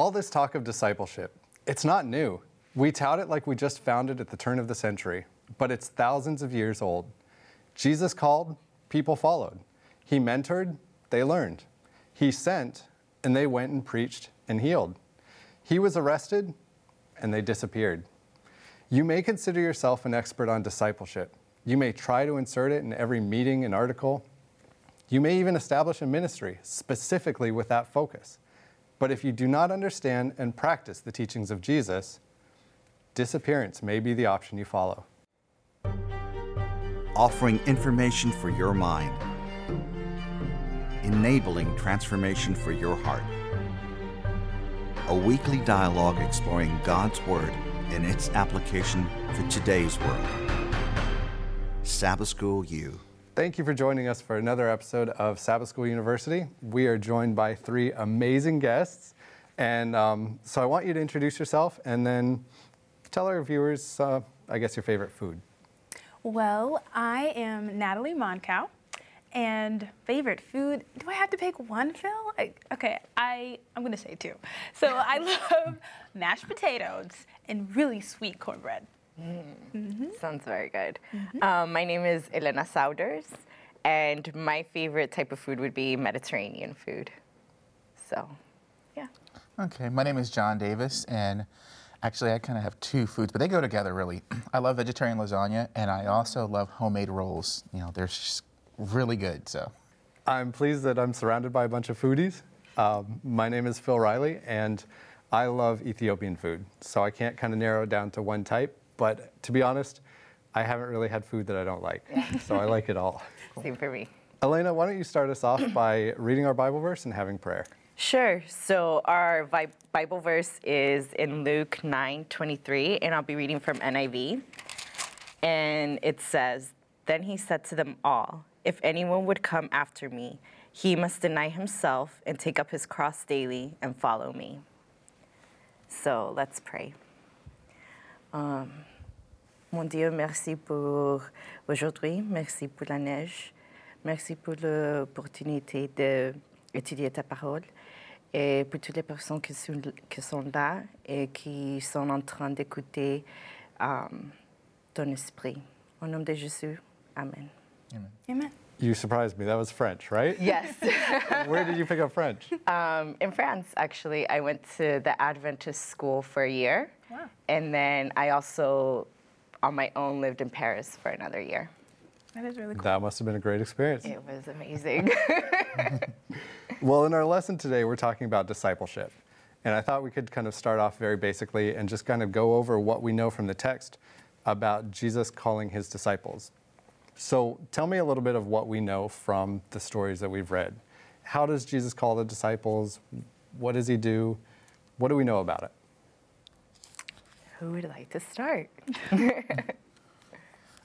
All this talk of discipleship, it's not new. We tout it like we just found it at the turn of the century, but it's thousands of years old. Jesus called, people followed. He mentored, they learned. He sent, and they went and preached and healed. He was arrested, and they disappeared. You may consider yourself an expert on discipleship. You may try to insert it in every meeting and article. You may even establish a ministry specifically with that focus. But if you do not understand and practice the teachings of Jesus, disappearance may be the option you follow. Offering information for your mind, enabling transformation for your heart. A weekly dialogue exploring God's Word and its application for today's world. Sabbath School U. Thank you for joining us for another episode of Sabbath School University. We are joined by three amazing guests. And um, so I want you to introduce yourself and then tell our viewers, uh, I guess, your favorite food. Well, I am Natalie Moncow. And favorite food? Do I have to pick one, Phil? I, okay, I I'm gonna say two. So I love mashed potatoes and really sweet cornbread. Mm-hmm. Sounds very good. Mm-hmm. Um, my name is Elena Souders, and my favorite type of food would be Mediterranean food. So, yeah. Okay, my name is John Davis, and actually, I kind of have two foods, but they go together really. I love vegetarian lasagna, and I also love homemade rolls. You know, they're just really good. So, I'm pleased that I'm surrounded by a bunch of foodies. Um, my name is Phil Riley, and I love Ethiopian food. So I can't kind of narrow it down to one type. But to be honest, I haven't really had food that I don't like. so I like it all. Same for me. Elena, why don't you start us off by reading our Bible verse and having prayer? Sure. So our Bible verse is in Luke 9:23, and I'll be reading from NIV. And it says, Then he said to them all, if anyone would come after me, he must deny himself and take up his cross daily and follow me. So let's pray. Um, mon Dieu, merci pour aujourd'hui, merci pour la neige, merci pour l'opportunité d'étudier ta parole et pour toutes les personnes qui sont, qui sont là et qui sont en train d'écouter um, ton esprit. Au nom de Jésus, Amen. Amen. Amen. You surprised me. That was French, right? Yes. Where did you pick up French? Um, in France, actually. I went to the Adventist school for a year. Wow. And then I also, on my own, lived in Paris for another year. That is really cool. That must have been a great experience. It was amazing. well, in our lesson today, we're talking about discipleship. And I thought we could kind of start off very basically and just kind of go over what we know from the text about Jesus calling his disciples. So tell me a little bit of what we know from the stories that we've read. How does Jesus call the disciples? What does he do? What do we know about it? Who would like to start?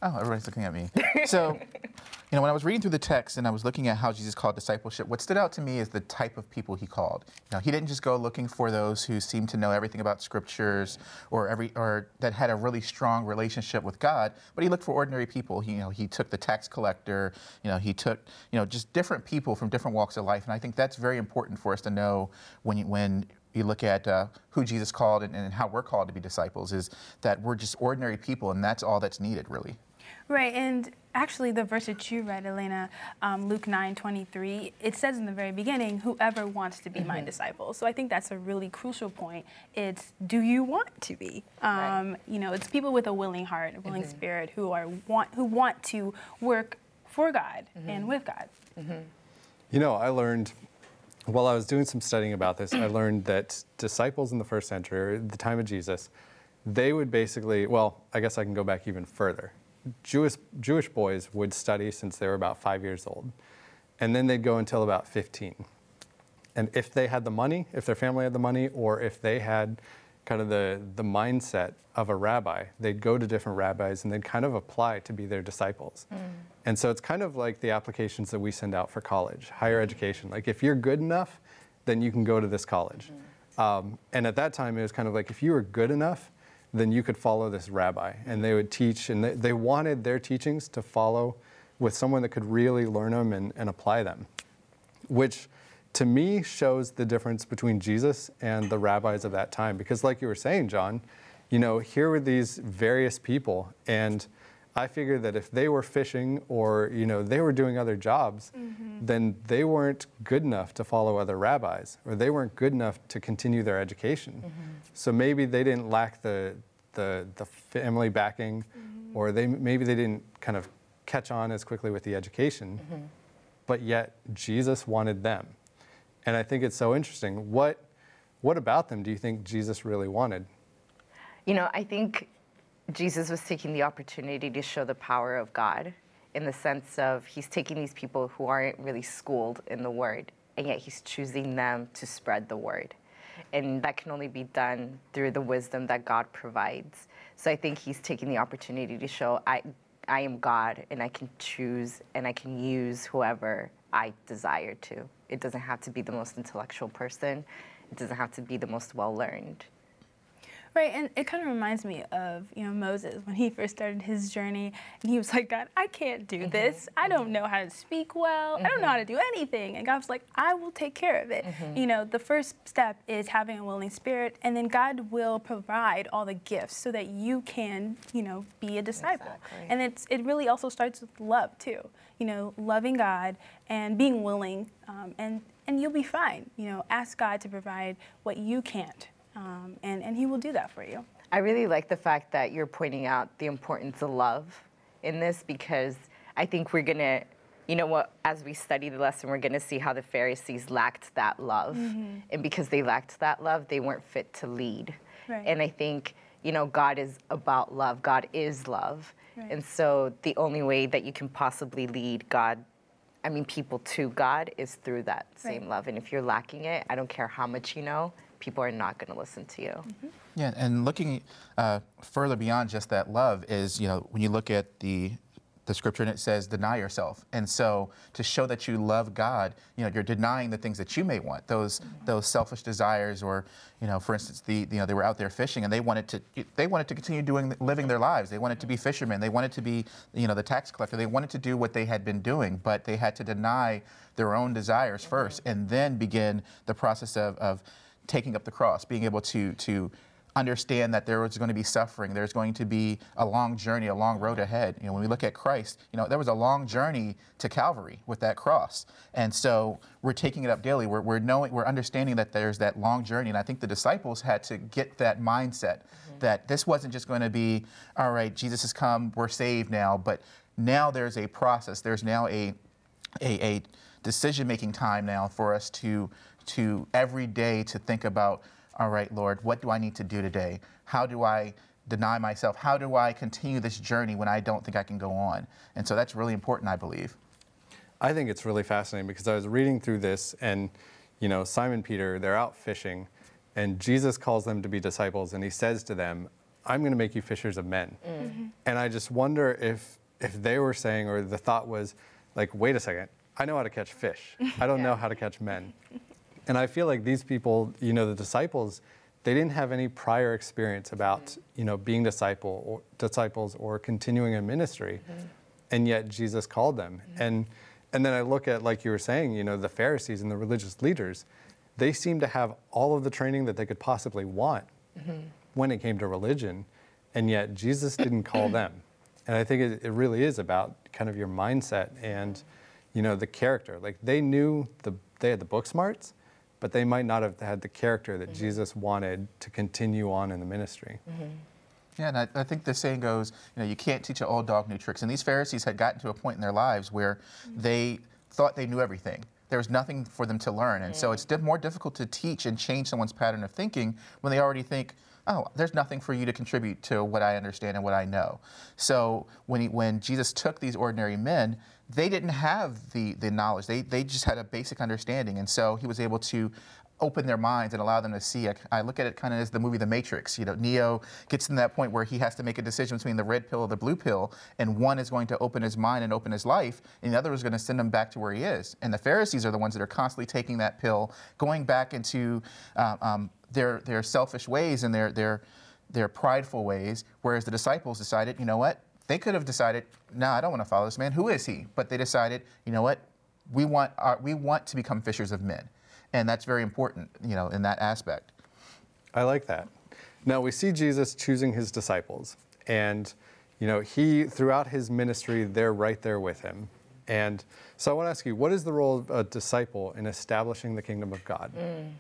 Oh, everybody's looking at me. So, you know, when I was reading through the text and I was looking at how Jesus called discipleship, what stood out to me is the type of people he called. You know, he didn't just go looking for those who seemed to know everything about scriptures or every or that had a really strong relationship with God, but he looked for ordinary people. He, you know, he took the tax collector, you know, he took, you know, just different people from different walks of life. And I think that's very important for us to know when when you look at uh, who Jesus called and, and, how we're called to be disciples is that we're just ordinary people, and that's all that's needed, really. Right, and actually, the verse that you read, Elena, um, Luke 9 23, it says in the very beginning, whoever wants to be mm-hmm. my disciple. So I think that's a really crucial point. It's do you want to be? Um, right. You know, it's people with a willing heart, a willing mm-hmm. spirit who are want who want to work for God mm-hmm. and with God. Mm-hmm. You know, I learned while I was doing some studying about this, I learned that disciples in the first century, the time of Jesus, they would basically, well, I guess I can go back even further. Jewish, Jewish boys would study since they were about five years old, and then they'd go until about 15. And if they had the money, if their family had the money, or if they had kind of the, the mindset of a rabbi, they'd go to different rabbis and they'd kind of apply to be their disciples. Mm. And so it's kind of like the applications that we send out for college, higher education. Like if you're good enough, then you can go to this college. Mm. Um, and at that time, it was kind of like if you were good enough, then you could follow this rabbi. And they would teach, and they, they wanted their teachings to follow with someone that could really learn them and, and apply them, which to me shows the difference between Jesus and the rabbis of that time. Because, like you were saying, John, you know, here were these various people, and I figured that if they were fishing or you know they were doing other jobs, mm-hmm. then they weren't good enough to follow other rabbis, or they weren't good enough to continue their education. Mm-hmm. So maybe they didn't lack the the, the family backing, mm-hmm. or they maybe they didn't kind of catch on as quickly with the education, mm-hmm. but yet Jesus wanted them, and I think it's so interesting. What what about them do you think Jesus really wanted? You know, I think Jesus was taking the opportunity to show the power of God in the sense of he's taking these people who aren't really schooled in the word, and yet he's choosing them to spread the word. And that can only be done through the wisdom that God provides. So I think he's taking the opportunity to show I, I am God and I can choose and I can use whoever I desire to. It doesn't have to be the most intellectual person, it doesn't have to be the most well learned. Right, and it kind of reminds me of you know Moses when he first started his journey, and he was like, God, I can't do mm-hmm. this. I don't know how to speak well. Mm-hmm. I don't know how to mm-hmm. do anything. And God was like, I will take care of it. Mm-hmm. You know, the first step is having a willing spirit, and then God will provide all the gifts so that you can you know be a disciple. Exactly. And it's it really also starts with love too. You know, loving God and being willing, um, and and you'll be fine. You know, ask God to provide what you can't um, and, and He will do that for you. I really like the fact that you're pointing out the importance of love in this because I think we're going to, you know what, as we study the lesson, we're going to see how the Pharisees lacked that love. Mm-hmm. And because they lacked that love, they weren't fit to lead. Right. And I think, you know, God is about love, God is love. Right. And so the only way that you can possibly lead God I mean, people to God is through that same right. love. And if you're lacking it, I don't care how much you know, people are not going to listen to you. Mm-hmm. Yeah, and looking uh, further beyond just that love is, you know, when you look at the the scripture and it says deny yourself and so to show that you love god you know you're denying the things that you may want those mm-hmm. those selfish desires or you know for instance the you know they were out there fishing and they wanted to they wanted to continue doing living their lives they wanted to be fishermen they wanted to be you know the tax collector they wanted to do what they had been doing but they had to deny their own desires first and then begin the process of, of taking up the cross, being able to to understand that there was going to be suffering, there's going to be a long journey, a long road ahead. You know, when we look at Christ, you know, there was a long journey to Calvary with that cross. And so we're taking it up daily. We're, we're knowing, we're understanding that there's that long journey. And I think the disciples had to get that mindset mm-hmm. that this wasn't just going to be, all right, Jesus has come, we're saved now, but now there's a process. There's now a, a, a decision making time now for us to to every day to think about, all right, Lord, what do I need to do today? How do I deny myself? How do I continue this journey when I don't think I can go on? And so that's really important, I believe. I think it's really fascinating because I was reading through this and, you know, Simon Peter, they're out fishing and Jesus calls them to be disciples and he says to them, I'm going to make you fishers of men. Mm-hmm. And I just wonder if if they were saying or the thought was like, wait a second, I know how to catch fish. I don't yeah. know how to catch men. And I feel like these people, you know, the disciples, they didn't have any prior experience about, mm-hmm. you know, being disciple or disciples or continuing in ministry. Mm-hmm. And yet Jesus called them. Mm-hmm. And and then I look at like you were saying, you know, the Pharisees and the religious leaders, they seem to have all of the training that they could possibly want mm-hmm. when it came to religion, and yet Jesus didn't call them. And I think it, it really is about kind of your mindset and you know the character. Like they knew the they had the book smarts, but they might not have had the character that mm-hmm. Jesus wanted to continue on in the ministry. Mm-hmm. Yeah, and I, I, think the saying goes, you know, you can't teach an old dog new tricks. And these Pharisees had gotten to a point in their lives where mm-hmm. they thought they knew everything. There was nothing for them to learn. And so it's more difficult to teach and change someone's pattern of thinking when they already think, oh, there's nothing for you to contribute to what I understand and what I know. So when, he, when Jesus took these ordinary men, they didn't have the, the knowledge. They, they just had a basic understanding. And so he was able to open their minds and allow them to see. I, I look at it kind of as the movie The Matrix. You know, Neo gets to that point where he has to make a decision between the red pill or the blue pill, and one is going to open his mind and open his life, and the other is going to send him back to where he is. And the Pharisees are the ones that are constantly taking that pill, going back into uh, um, their their selfish ways and their their their prideful ways, whereas the disciples decided, you know what? They could have decided, no, I don't want to follow this man. Who is he? But they decided, you know what? We want, our, we want to become fishers of men. and that's very important, you know, in that aspect. I like that. Now we see Jesus choosing his disciples, and you know he throughout his ministry they're right there with him. And so I want to ask you, what is the role of a disciple in establishing the kingdom of God? Mm.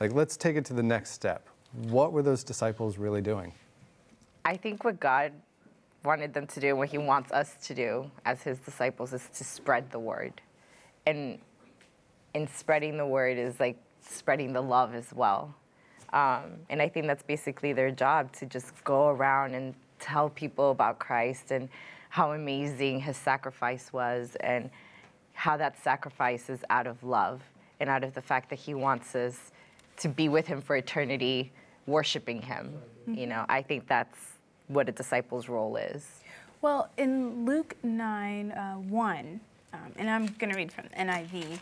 Like, let's take it to the next step. What were those disciples really doing? I think what God wanted them to do, what He wants us to do as His disciples, is to spread the word. And in spreading the word is like spreading the love as well. Um, and I think that's basically their job to just go around and tell people about Christ and how amazing His sacrifice was and how that sacrifice is out of love and out of the fact that He wants us to be with Him for eternity, worshiping Him. You know, I think that's what a disciple's role is. Well, in Luke 9 uh, 1, um, and I'm going to read from NIV,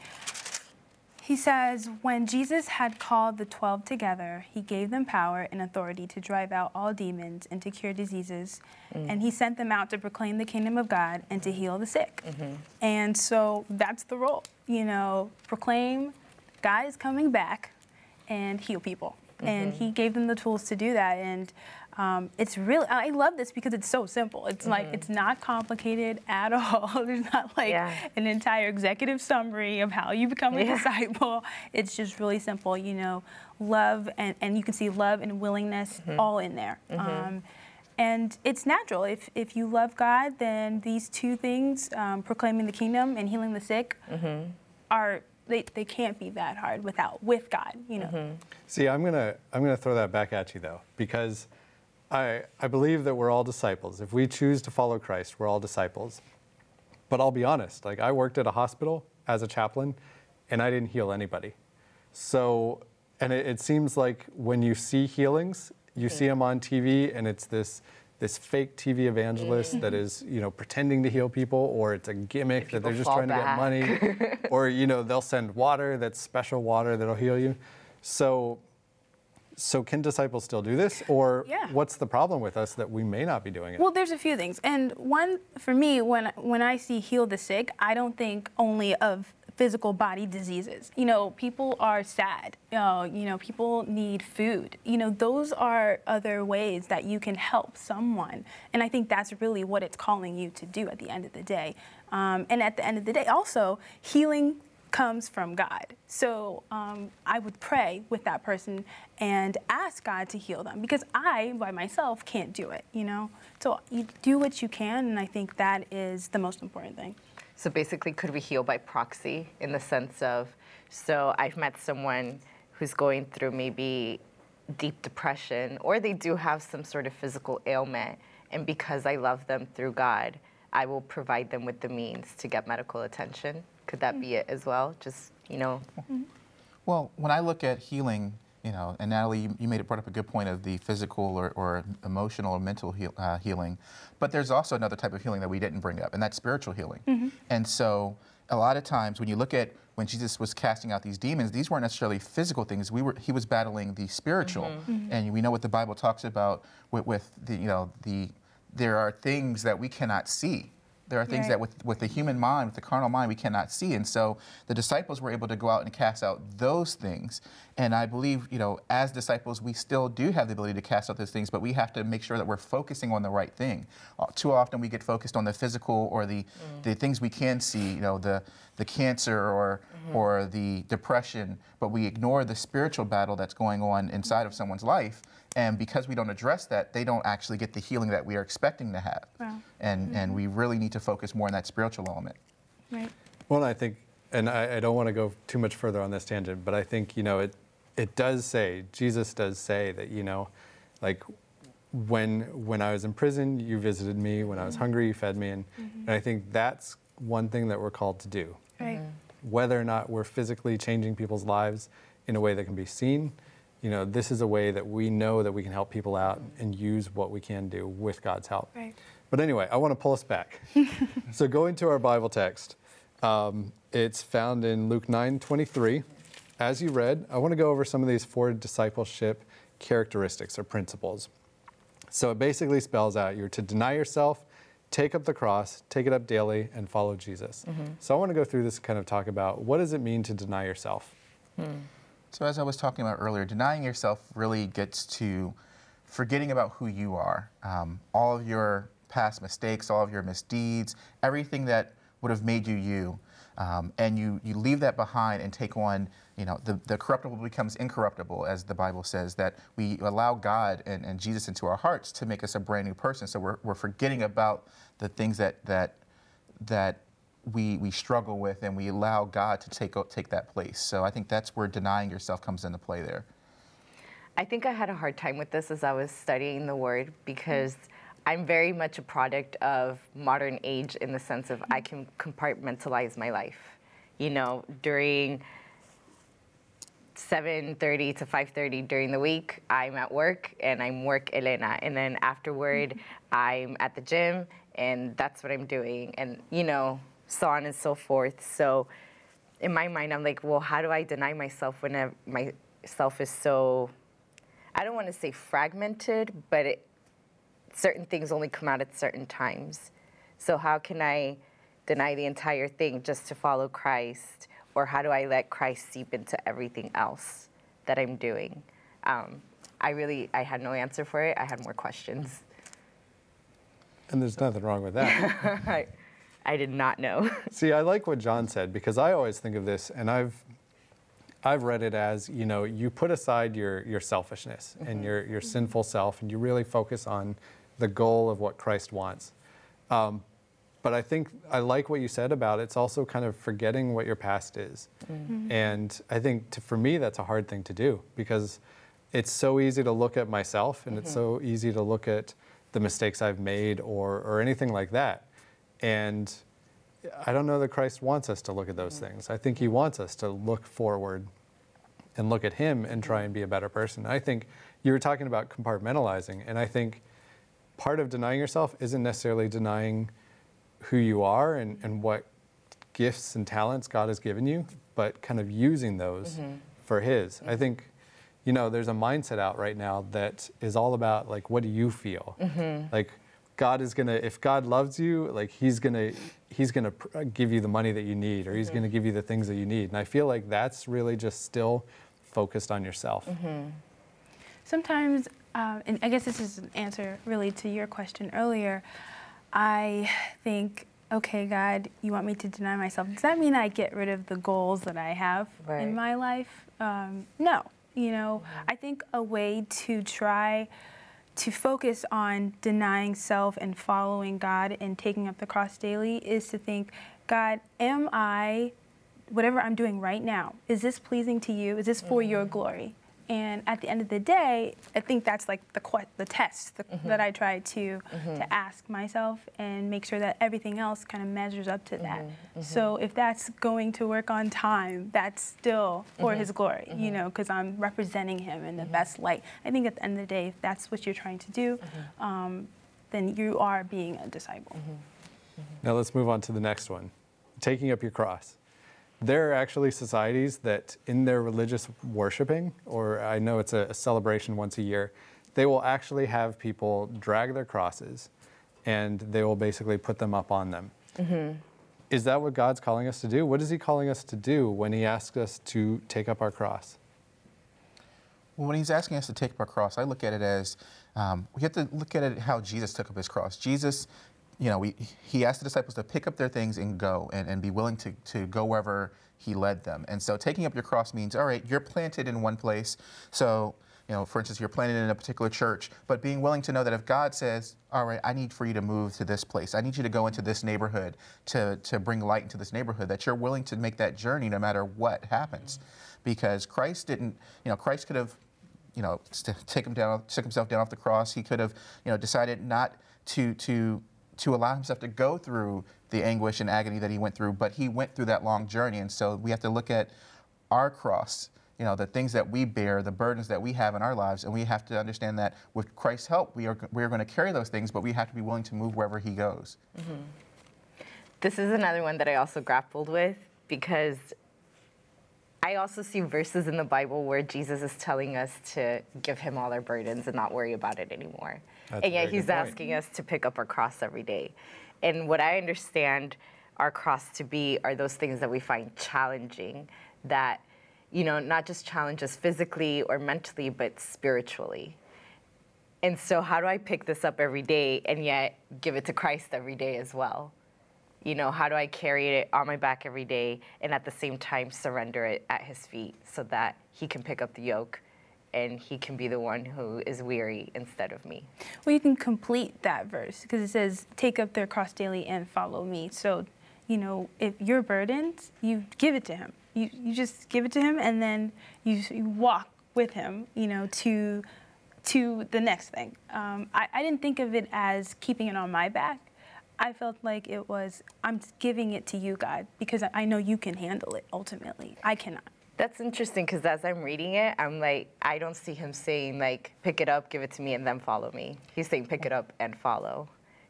he says, When Jesus had called the twelve together, he gave them power and authority to drive out all demons and to cure diseases. And he sent them out to proclaim the kingdom of God and to heal the sick. And so that's the role, you know, proclaim God is coming back and heal people. And he gave them the tools to do that. And um, it's really, I love this because it's so simple. It's like, it's not complicated at all. There's not like Yeah. an entire executive summary of how you become a Yeah. disciple. It's just really simple, you know, love, and, and you can see love and willingness all in there. Um, and it's natural. If, if you love God, then these two things, um, proclaiming the kingdom and healing the sick, are they, they can't be that hard without with God, you know. See, I'm gonna I'm gonna throw that back at you though, because I I believe that we're all disciples. If we choose to follow Christ, we're all disciples. But I'll be honest, like I worked at a hospital as a chaplain, and I didn't heal anybody. So, and it, it seems like when you see healings, you see them on TV, and it's this this fake TV evangelist that is, you know, pretending to heal people, or it's a gimmick that they're just trying to get money, or you know, they'll send water that's special water that'll heal you. So, so can disciples still do this, or Yeah. what's the problem with us that we may not be doing it? Well, there's a few things, and one for me, when when I see heal the sick, I don't think only of physical body diseases. You know, people are sad. Uh, you know, people need food. You know, those are other ways that you can help someone, and I think that's really what it's calling you to do at the end of the day. Um, and at the end of the day, also healing comes from God. So um, I would pray with that person and ask God to heal them because I, by myself, can't do it, you know? So you do what you can, and I think that is the most important thing. So basically, could we heal by proxy in the sense of, so I've met someone who's going through maybe deep depression, or they do have some sort of physical ailment, and because I love them through God, I will provide them with the means to get medical attention. Could that be it as well? Just, you know, mm-hmm. Well, when I look at healing, you know, and Natalie, you, you made it brought up a good point of the physical or, or emotional or mental heal, uh, healing, but there's also another type of healing that we didn't bring up, and that's spiritual healing. Mm-hmm. And so, a lot of times when you look at when Jesus was casting out these demons, these weren't necessarily physical things. We were he was battling the spiritual, mm-hmm. and we know what the Bible talks about with, with the you know the there are things that we cannot see. There are things Right. that with, with the human mind, with the carnal mind, we cannot see. And so the disciples were able to go out and cast out those things. And I believe, you know, as disciples, we still do have the ability to cast out those things, but we have to make sure that we're focusing on the right thing. Uh, too often we get focused on the physical or the, mm. the things we can see, you know, the, the cancer or, mm-hmm. or the depression, but we ignore the spiritual battle that's going on inside of someone's life. And because we don't address that, they don't actually get the healing that we are expecting to have. Wow. And, and mm-hmm. we really need to focus more on that spiritual element. Right. Well, I think, and I, I don't want to go too much further on this tangent, but I think you know it. It does say Jesus does say that you know, like when when I was in prison, you visited me. When I was mm-hmm. hungry, you fed me, and, mm-hmm. and I think that's one thing that we're called to do. Right. Mm-hmm. Whether or not we're physically changing people's lives in a way that can be seen, you know, this is a way that we know that we can help people out and use what we can do with God's help. Right. But anyway, I want to pull us back. so going to our Bible text, um, it's found in Luke 9:23. As you read, I want to go over some of these four discipleship characteristics or principles. So it basically spells out you're to deny yourself, take up the cross, take it up daily, and follow Jesus. So I want to go through this and kind of talk about what does it mean to deny yourself? So, as I was talking about earlier, denying yourself really gets to forgetting about who you are, um, all of your past mistakes, all of your misdeeds, everything that would have made you you. Um, and you, you leave that behind and take on, you know, the, the corruptible becomes incorruptible, as the Bible says, that we allow God and, and Jesus into our hearts to make us a brand new person. So we're, we're forgetting about the things that, that, that we, we struggle with and we allow God to take, take that place. So I think that's where denying yourself comes into play there. I think I had a hard time with this as I was studying the word because I'm very much a product of modern age in the sense of I can compartmentalize my life. You know, during 7:30 to 5:30 during the week, I'm at work and I'm work Elena, and then afterward, mm-hmm. I'm at the gym and that's what I'm doing, and you know, so on and so forth. So, in my mind, I'm like, well, how do I deny myself when I- myself is so I don't want to say fragmented, but it, certain things only come out at certain times. So how can I deny the entire thing just to follow Christ, or how do I let Christ seep into everything else that I'm doing? Um, I really, I had no answer for it. I had more questions. And there's nothing wrong with that. I, I did not know. See, I like what John said because I always think of this, and I've I've read it as you know you put aside your your selfishness and your your sinful self, and you really focus on the goal of what Christ wants. Um, but I think I like what you said about it's also kind of forgetting what your past is, mm-hmm. and I think to, for me that's a hard thing to do because it's so easy to look at myself and it's so mm-hmm. easy to look at the mistakes I've made or or anything like that, and I don't know that Christ wants us to look at those mm-hmm. things. I think He wants us to look forward and look at Him and try and be a better person. I think you were talking about compartmentalizing, and I think part of denying yourself isn't necessarily denying who you are and, and what gifts and talents God has given you, but kind of using those mm-hmm. for His. I think, you know, there's a mindset out right now that is all about like, what do you feel? Mm-hmm. Like, God is gonna, if God loves you, like He's gonna, He's gonna pr- give you the money that you need, or He's mm-hmm. gonna give you the things that you need. And I feel like that's really just still focused on yourself. Sometimes, um, and I guess this is an answer really to your question earlier. I think, okay, God, you want me to deny myself. Does that mean I get rid of the goals that I have Right. in my life? Um, no. You know, I think a way to try to focus on denying self and following God and taking up the cross daily is to think, God, am I whatever I'm doing right now, is this pleasing to you? Is this for your glory? And at the end of the day, I think that's like the que- the test the, mm-hmm. that I try to mm-hmm. to ask myself and make sure that everything else kind of measures up to that. Mm-hmm. So if that's going to work on time, that's still for His glory, you know, because I'm representing Him in the best light. I think at the end of the day, if that's what you're trying to do, um, then you are being a disciple. Now let's move on to the next one. Taking up your cross. There are actually societies that, in their religious worshiping, or I know it's a, a celebration once a year, they will actually have people drag their crosses and they will basically put them up on them. Is that what God's calling us to do? What is He calling us to do when He asks us to take up our cross? Well, when he's asking us to take up our cross, I look at it as um, we have to look at it how Jesus took up his cross. Jesus, you know, we, he asked the disciples to pick up their things and go and, and be willing to, to go wherever he led them. And so taking up your cross means, all right, you're planted in one place. So, you know, for instance, you're planted in a particular church, but being willing to know that if God says, all right, I need for you to move to this place, I need you to go into this neighborhood to, to bring light into this neighborhood, that you're willing to make that journey no matter what happens. Because Christ didn't, you know, Christ could have you know, take him down, took himself down off the cross. He could have, you know, decided not to to to allow himself to go through the anguish and agony that he went through, but he went through that long journey. And so we have to look at our cross, you know, the things that we bear, the burdens that we have in our lives, and we have to understand that with Christ's help, we are we are going to carry those things, but we have to be willing to move wherever he goes. Mm-hmm. This is another one that I also grappled with because I also see verses in the Bible where Jesus is telling us to give him all our burdens and not worry about it anymore. That's and yet he's asking us to pick up our cross every day. And what I understand our cross to be are those things that we find challenging that you know, not just challenge us physically or mentally, but spiritually. And so, how do I pick this up every day and yet give it to Christ every day as well? You know, how do I carry it on my back every day and at the same time surrender it at His feet so that He can pick up the yoke and He can be the one who is weary instead of me? Well, you can complete that verse because it says, Take up their cross daily and follow me. So, you know, if you're burdened, you give it to Him. You, you just give it to Him and then you, you walk with Him, you know, to to the next thing. Um, I, I didn't think of it as keeping it on my back. I felt like it was, I'm giving it to you, God, because I know you can handle it ultimately. I cannot. That's interesting because as I'm reading it, I'm like, I don't see him saying, like, pick it up, give it to me, and then follow me. He's saying, pick it up and follow.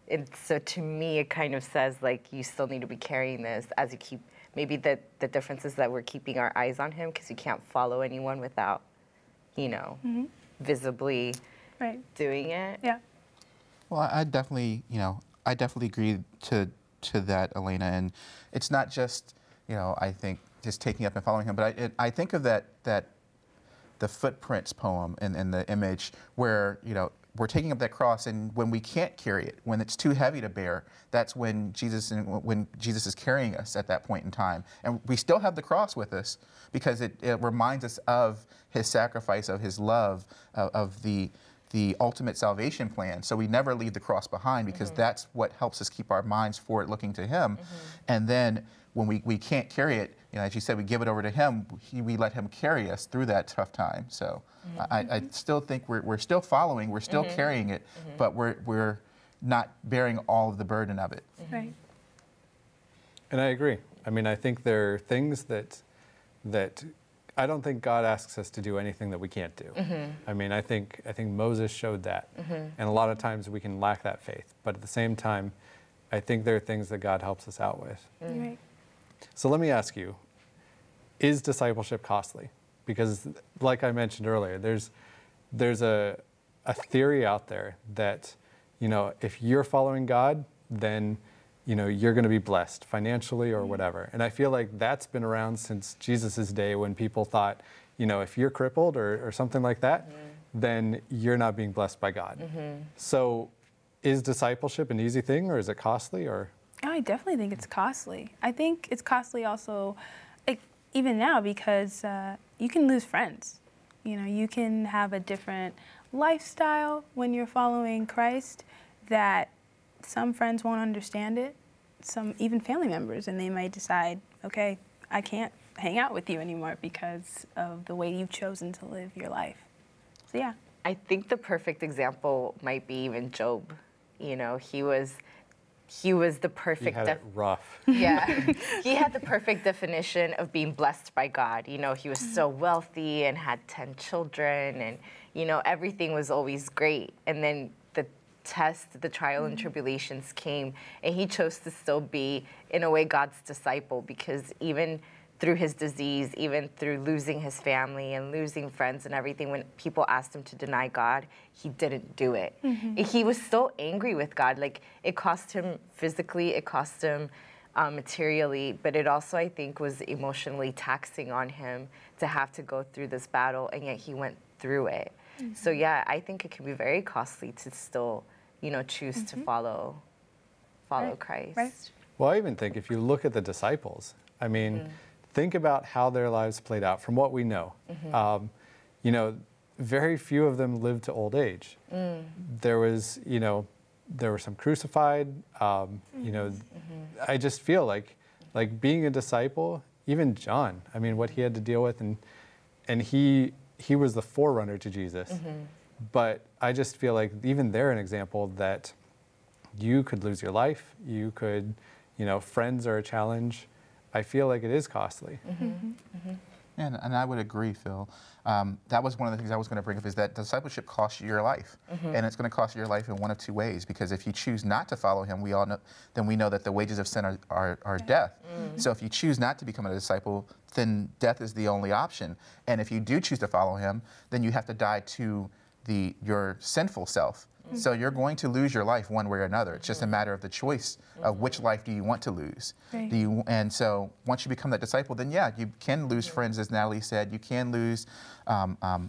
And so to me, it kind of says, like, you still need to be carrying this as you keep, maybe the, the difference is that we're keeping our eyes on him because you can't follow anyone without, you know, mm-hmm visibly right. doing it. Yeah. Well, I definitely, you know, I definitely agree to to that, Elena. And it's not just, you know, I think just taking up and following him, but I, it, I think of that that the footprints poem and, and the image where you know we're taking up that cross, and when we can't carry it, when it's too heavy to bear, that's when Jesus when Jesus is carrying us at that point in time, and we still have the cross with us because it, it reminds us of His sacrifice, of His love, of, of the the ultimate salvation plan. So we never leave the cross behind because mm-hmm. that's what helps us keep our minds forward looking to Him, mm-hmm. and then when we, we can't carry it, you know, as you said, we give it over to Him. He, we let Him carry us through that tough time. So mm-hmm. I, I, still think we're, we're still following, we're still mm-hmm. carrying it, mm-hmm. but we're, we're not bearing all of the burden of it. Mm-hmm. Right. And I agree. I mean, I think there are things that that I don't think God asks us to do anything that we can't do. Mm-hmm. I mean, I think I think Moses showed that, mm-hmm. and a lot of times we can lack that faith. But at the same time, I think there are things that God helps us out with. Right. So let me ask you is discipleship costly? Because, like I mentioned earlier, there's, there's a, a theory out there that, you know, if you're following God, then you know you're going to be blessed financially or whatever and i feel like that's been around since jesus' day when people thought you know if you're crippled or, or something like that mm-hmm. then you're not being blessed by god mm-hmm. so is discipleship an easy thing or is it costly or I definitely think it's costly. I think it's costly also, like, even now because uh, you can lose friends. You know, you can have a different lifestyle when you're following Christ that some friends won't understand it, some even family members, and they might decide, okay, I can't hang out with you anymore because of the way you've chosen to live your life. So, yeah. I think the perfect example might be even Job. You know, he was he was the perfect. He had def- it rough. Yeah, he had the perfect definition of being blessed by God. You know, he was so mm-hmm. wealthy and had ten children, and you know everything was always great. And then test, the trial and tribulations came, and he chose to still be, in a way, God's disciple because even through his disease, even through losing his family and losing friends and everything, when people asked him to deny God, he didn't do it. Mm-hmm. He was so angry with God. Like, it cost him physically, it cost him um, materially, but it also, I think, was emotionally taxing on him to have to go through this battle, and yet he went through it. Mm-hmm. So, yeah, I think it can be very costly to still, you know, choose mm-hmm. to follow, follow right. Christ. Right. Well, I even think if you look at the disciples, I mean, mm think about how their lives played out from what we know. Mm-hmm. Um, you know, very few of them lived to old age. Mm. There was, you know, there were some crucified. Um, mm-hmm. You know, mm-hmm. I just feel like, like being a disciple. Even John, I mean, what he had to deal with, and and he he was the forerunner to Jesus. Mm-hmm. But I just feel like even they're an example that you could lose your life. You could, you know, friends are a challenge. I feel like it is costly. Mm-hmm. Mm-hmm. And, and I would agree, Phil. Um, that was one of the things I was going to bring up is that discipleship costs you your life, mm-hmm. and it's going to cost you your life in one of two ways. Because if you choose not to follow Him, we all know, then we know that the wages of sin are, are, are death. Mm-hmm. So if you choose not to become a disciple, then death is the only option. And if you do choose to follow Him, then you have to die to the your sinful self. So you're going to lose your life one way or another. It's just a matter of the choice of which life do you want to lose. Right. Do you, and so once you become that disciple, then yeah, you can lose friends, as Natalie said. You can lose um, um,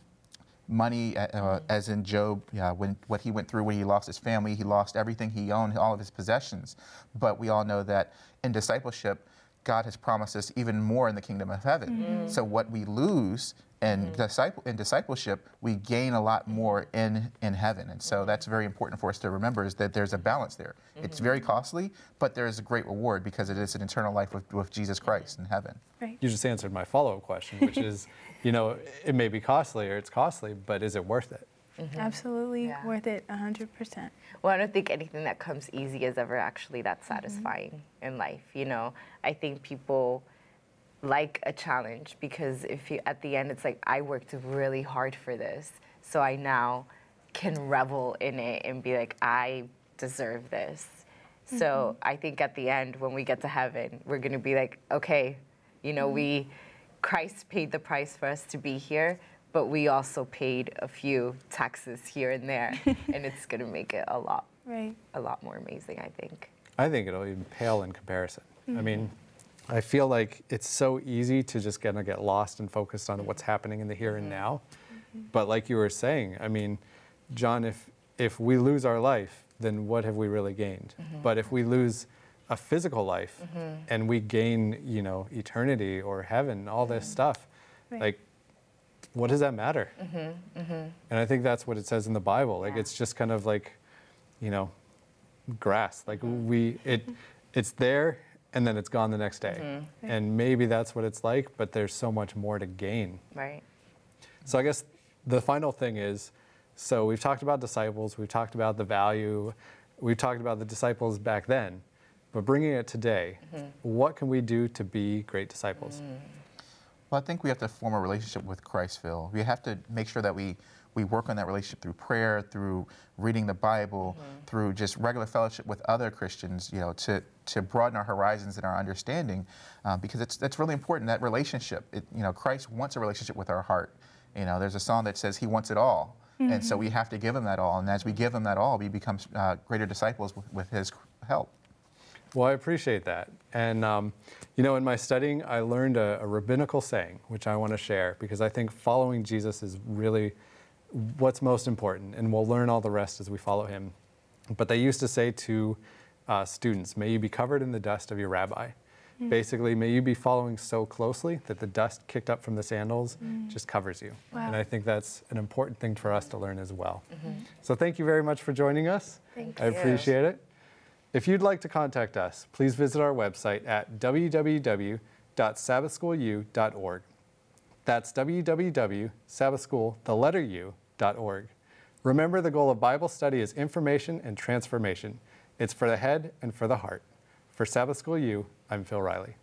money, uh, uh, as in Job, yeah, when what he went through when he lost his family, he lost everything he owned, all of his possessions. But we all know that in discipleship, God has promised us even more in the kingdom of heaven. So what we lose in, mm. disciple, in discipleship, we gain a lot more in, in heaven. And so mm. that's very important for us to remember is that there's a balance there. It's very mm-hmm. costly, but there is a great reward because it is an eternal life with, with Jesus Christ in heaven. Right. You just answered my follow-up question, which is, you know, it may be costly or it's costly, but is it worth it? Mm-hmm. Absolutely Yeah. worth it 100%. Well, I don't think anything that comes easy is ever actually that mm-hmm. satisfying in life. You know, I think people like a challenge because if you at the end it's like I worked really hard for this, so I now can revel in it and be like I deserve this. So mm-hmm. I think at the end when we get to heaven, we're gonna be like, okay, you know, we mm-hmm. Christ paid the price for us to be here, but we also paid a few taxes here and there, and it's gonna make it a lot, Right. a lot more amazing. I think. I think it'll even pale in comparison. I mean, mm-hmm. I feel like it's so easy to just kind of get lost and focused on what's happening in the here and mm-hmm. now. Mm-hmm. But like you were saying, I mean, John, if if we lose our life, then what have we really gained? Mm-hmm. But if we lose a physical life and we gain, you know, eternity or heaven, all this stuff, Right. like what does that matter? And I think that's what it says in the Bible. Like Yeah. it's just kind of like, you know, grass. Like we, it, it's there and then it's gone the next day. Mm-hmm. And maybe that's what it's like, but there's so much more to gain. Right. So I guess the final thing is, so we've talked about disciples, we've talked about the value, we've talked about the disciples back then, but bringing it today, mm-hmm. what can we do to be great disciples? Mm. Well, I think we have to form a relationship with Christ, Phil. We have to make sure that we, we work on that relationship through prayer, through reading the Bible, mm-hmm. through just regular fellowship with other Christians, you know, to, to broaden our horizons and our understanding, uh, because it's, that's really important, that relationship. It, you know, Christ wants a relationship with our heart. You know, there's a song that says he wants it all. And so we have to give him that all. And as we give him that all, we become uh, greater disciples with, with his help. Well, I appreciate that. And, um, you know, in my studying, I learned a, a rabbinical saying, which I want to share because I think following Jesus is really what's most important. And we'll learn all the rest as we follow him. But they used to say to uh, students, may you be covered in the dust of your rabbi. Mm. Basically, may you be following so closely that the dust kicked up from the sandals mm. just covers you. Wow. And I think that's an important thing for us to learn as well. Mm-hmm. So thank you very much for joining us. Thank I you. appreciate it. If you'd like to contact us, please visit our website at www.sabbathschoolu.org. That's www.sabbathschool, the letter U.org. Remember, the goal of Bible study is information and transformation. It's for the head and for the heart. For Sabbath School U, I'm Phil Riley.